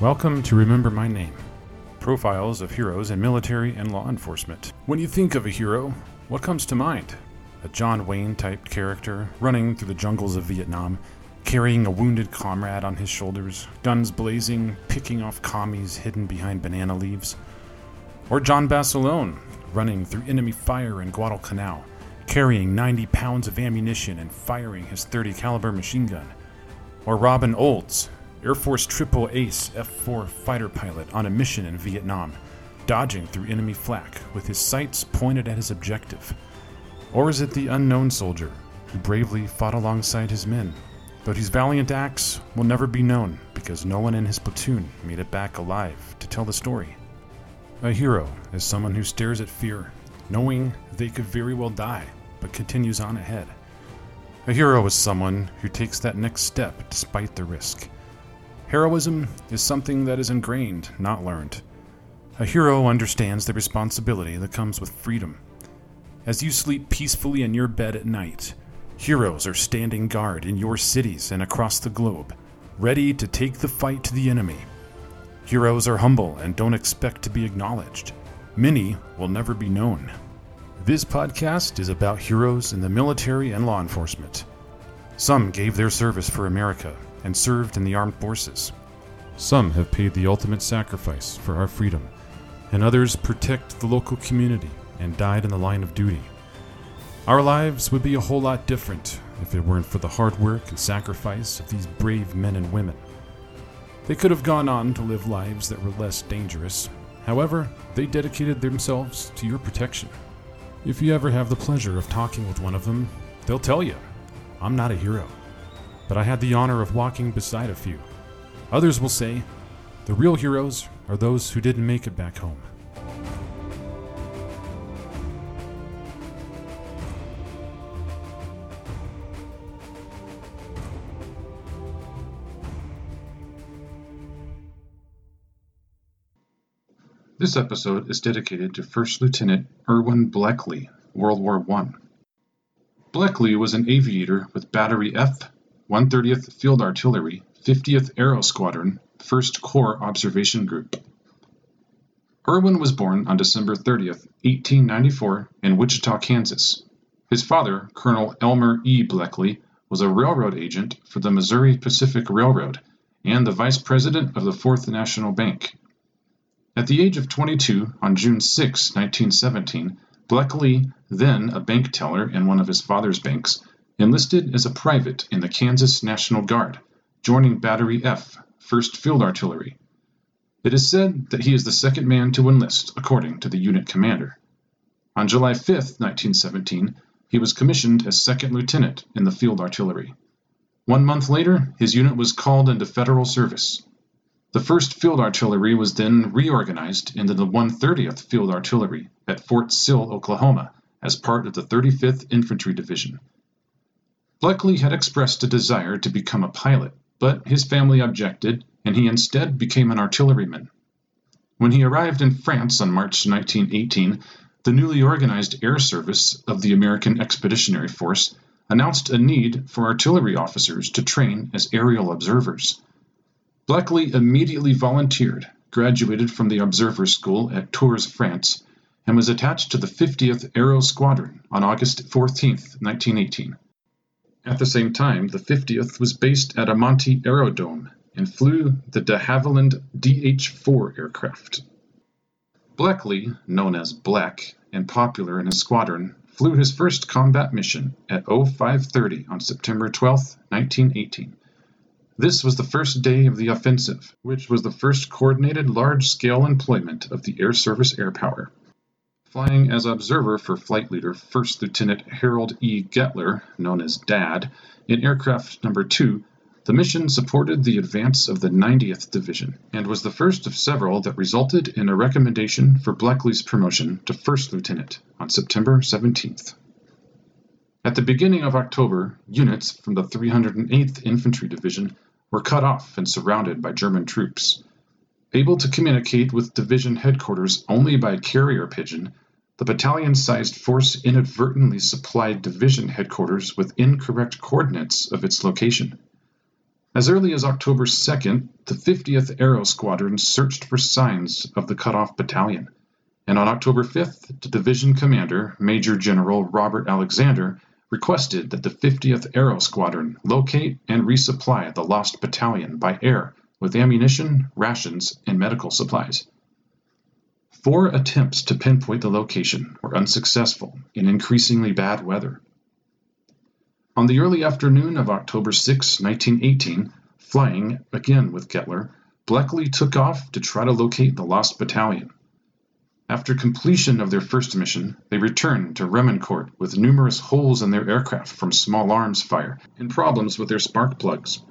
Welcome to Remember My Name profiles of heroes in military and law enforcement. When you think of a hero, what comes to mind? A John Wayne type character running through the jungles of Vietnam, carrying a wounded comrade on his shoulders, guns blazing, picking off commies hidden behind banana leaves? Or John Basilone running through enemy fire in Guadalcanal, carrying 90 pounds of ammunition and firing his 30 caliber machine gun? Or Robin Olds, Air Force Triple Ace F 4 fighter pilot on a mission in Vietnam, dodging through enemy flak with his sights pointed at his objective? Or is it the unknown soldier who bravely fought alongside his men, but whose valiant acts will never be known because no one in his platoon made it back alive to tell the story? A hero is someone who stares at fear, knowing they could very well die, but continues on ahead. A hero is someone who takes that next step despite the risk. Heroism is something that is ingrained, not learned. A hero understands the responsibility that comes with freedom. As you sleep peacefully in your bed at night, heroes are standing guard in your cities and across the globe, ready to take the fight to the enemy. Heroes are humble and don't expect to be acknowledged. Many will never be known. This podcast is about heroes in the military and law enforcement. Some gave their service for America and served in the armed forces. Some have paid the ultimate sacrifice for our freedom, and others protect the local community and died in the line of duty. Our lives would be a whole lot different if it weren't for the hard work and sacrifice of these brave men and women. They could have gone on to live lives that were less dangerous. However, they dedicated themselves to your protection. If you ever have the pleasure of talking with one of them, they'll tell you, I'm not a hero but I had the honor of walking beside a few. Others will say, the real heroes are those who didn't make it back home. This episode is dedicated to First Lieutenant Erwin Bleckley, World War I. Bleckley was an aviator with Battery F 130th Field Artillery, 50th Aero Squadron, 1st Corps Observation Group. Erwin was born on December 30, 1894, in Wichita, Kansas. His father, Colonel Elmer E. Bleckley, was a railroad agent for the Missouri Pacific Railroad and the vice president of the Fourth National Bank. At the age of 22, on June 6, 1917, Bleckley, then a bank teller in one of his father's banks, enlisted as a private in the Kansas National Guard, joining Battery F, 1st Field Artillery. It is said that he is the second man to enlist, according to the unit commander. On July 5, 1917, he was commissioned as second lieutenant in the Field Artillery. One month later, his unit was called into federal service. The 1st Field Artillery was then reorganized into the 130th Field Artillery at Fort Sill, Oklahoma, as part of the 35th Infantry Division. Bleckley had expressed a desire to become a pilot, but his family objected, and he instead became an artilleryman. When he arrived in France on March 1918, the newly organized Air Service of the American Expeditionary Force announced a need for artillery officers to train as aerial observers. Bleckley immediately volunteered, graduated from the Observer School at Tours, France, and was attached to the 50th Aero Squadron on August 14, 1918. At the same time, the 50th was based at Amanty Aerodrome and flew the de Havilland DH-4 aircraft. Bleckley, known as Black and popular in his squadron, flew his first combat mission at 0530 on September 12, 1918. This was the first day of the offensive, which was the first coordinated large-scale employment of the Air Service air power. Flying as observer for Flight Leader First Lieutenant Harold E. Goettler, known as Dad, in Aircraft Number 2, the mission supported the advance of the 90th Division and was the first of several that resulted in a recommendation for Bleckley's promotion to First Lieutenant on September 17th. At the beginning of October, units from the 308th Infantry Division were cut off and surrounded by German troops. Able to communicate with division headquarters only by carrier pigeon, the battalion-sized force inadvertently supplied division headquarters with incorrect coordinates of its location. As early as October 2nd, the 50th Aero Squadron searched for signs of the cut-off battalion, and on October 5th, the division commander, Major General Robert Alexander, requested that the 50th Aero Squadron locate and resupply the lost battalion by air with ammunition, rations, and medical supplies. Four attempts to pinpoint the location were unsuccessful in increasingly bad weather. On the early afternoon of October 6, 1918, flying, again with Goettler, Bleckley took off to try to locate the lost battalion. After completion of their first mission, they returned to Remicourt with numerous holes in their aircraft from small arms fire and problems with their spark plugs.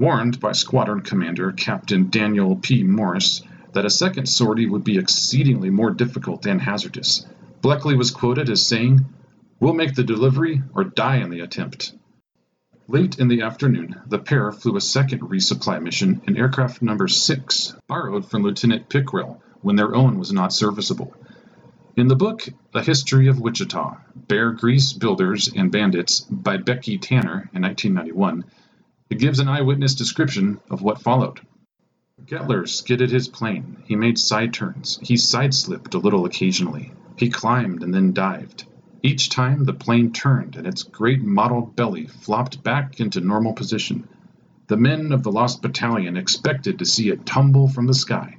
Warned by Squadron Commander Captain Daniel P. Morris that a second sortie would be exceedingly more difficult and hazardous, Bleckley was quoted as saying, We'll make the delivery or die in the attempt. Late in the afternoon, the pair flew a second resupply mission in aircraft number 6, borrowed from Lieutenant Pickrell when their own was not serviceable. In the book A History of Wichita, Bear Grease Builders and Bandits by Beccy Tanner in 1991, it gives an eyewitness description of what followed. Goettler skidded his plane. He made side turns. He sideslipped a little occasionally. He climbed and then dived. Each time the plane turned and its great mottled belly flopped back into normal position. The men of the lost battalion expected to see it tumble from the sky.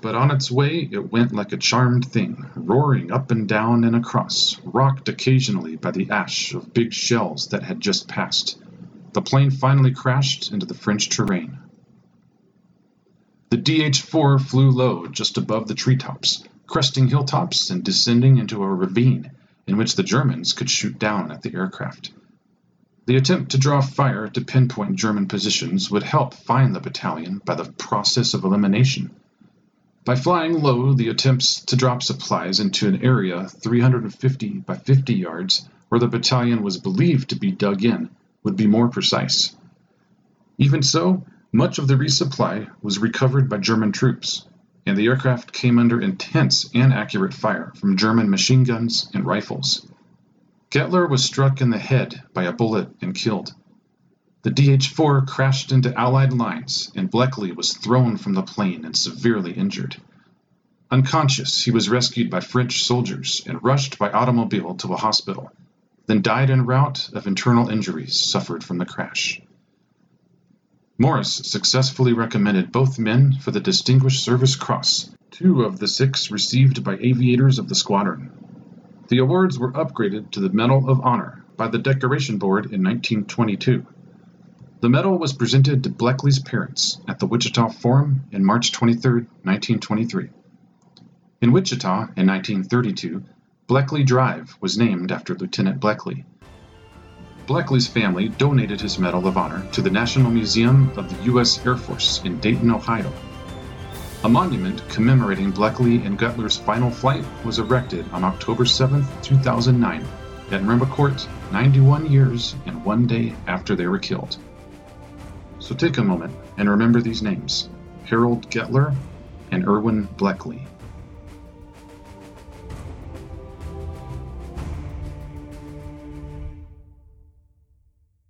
But on its way it went like a charmed thing, roaring up and down and across, rocked occasionally by the ash of big shells that had just passed. The plane finally crashed into the French terrain. The DH-4 flew low just above the treetops, cresting hilltops and descending into a ravine in which the Germans could shoot down at the aircraft. The attempt to draw fire to pinpoint German positions would help find the battalion by the process of elimination. By flying low, the attempts to drop supplies into an area 350 by 50 yards where the battalion was believed to be dug in would be more precise. Even so, much of the resupply was recovered by German troops, and the aircraft came under intense and accurate fire from German machine guns and rifles. Goettler was struck in the head by a bullet and killed. The DH 4 crashed into Allied lines, and Bleckley was thrown from the plane and severely injured. Unconscious, he was rescued by French soldiers and rushed by automobile to a hospital, then died en route of internal injuries suffered from the crash. Morris successfully recommended both men for the Distinguished Service Cross, two of the six received by aviators of the squadron. The awards were upgraded to the Medal of Honor by the Decoration Board in 1922. The medal was presented to Bleckley's parents at the Wichita Forum in March 23, 1923. In Wichita in 1932, Bleckley Drive was named after Lieutenant Bleckley. Bleckley's family donated his Medal of Honor to the National Museum of the U.S. Air Force in Dayton, Ohio. A monument commemorating Bleckley and Goettler's final flight was erected on October 7, 2009, at Remicourt, 91 years and one day after they were killed. So take a moment and remember these names Harold Goettler and Erwin Bleckley.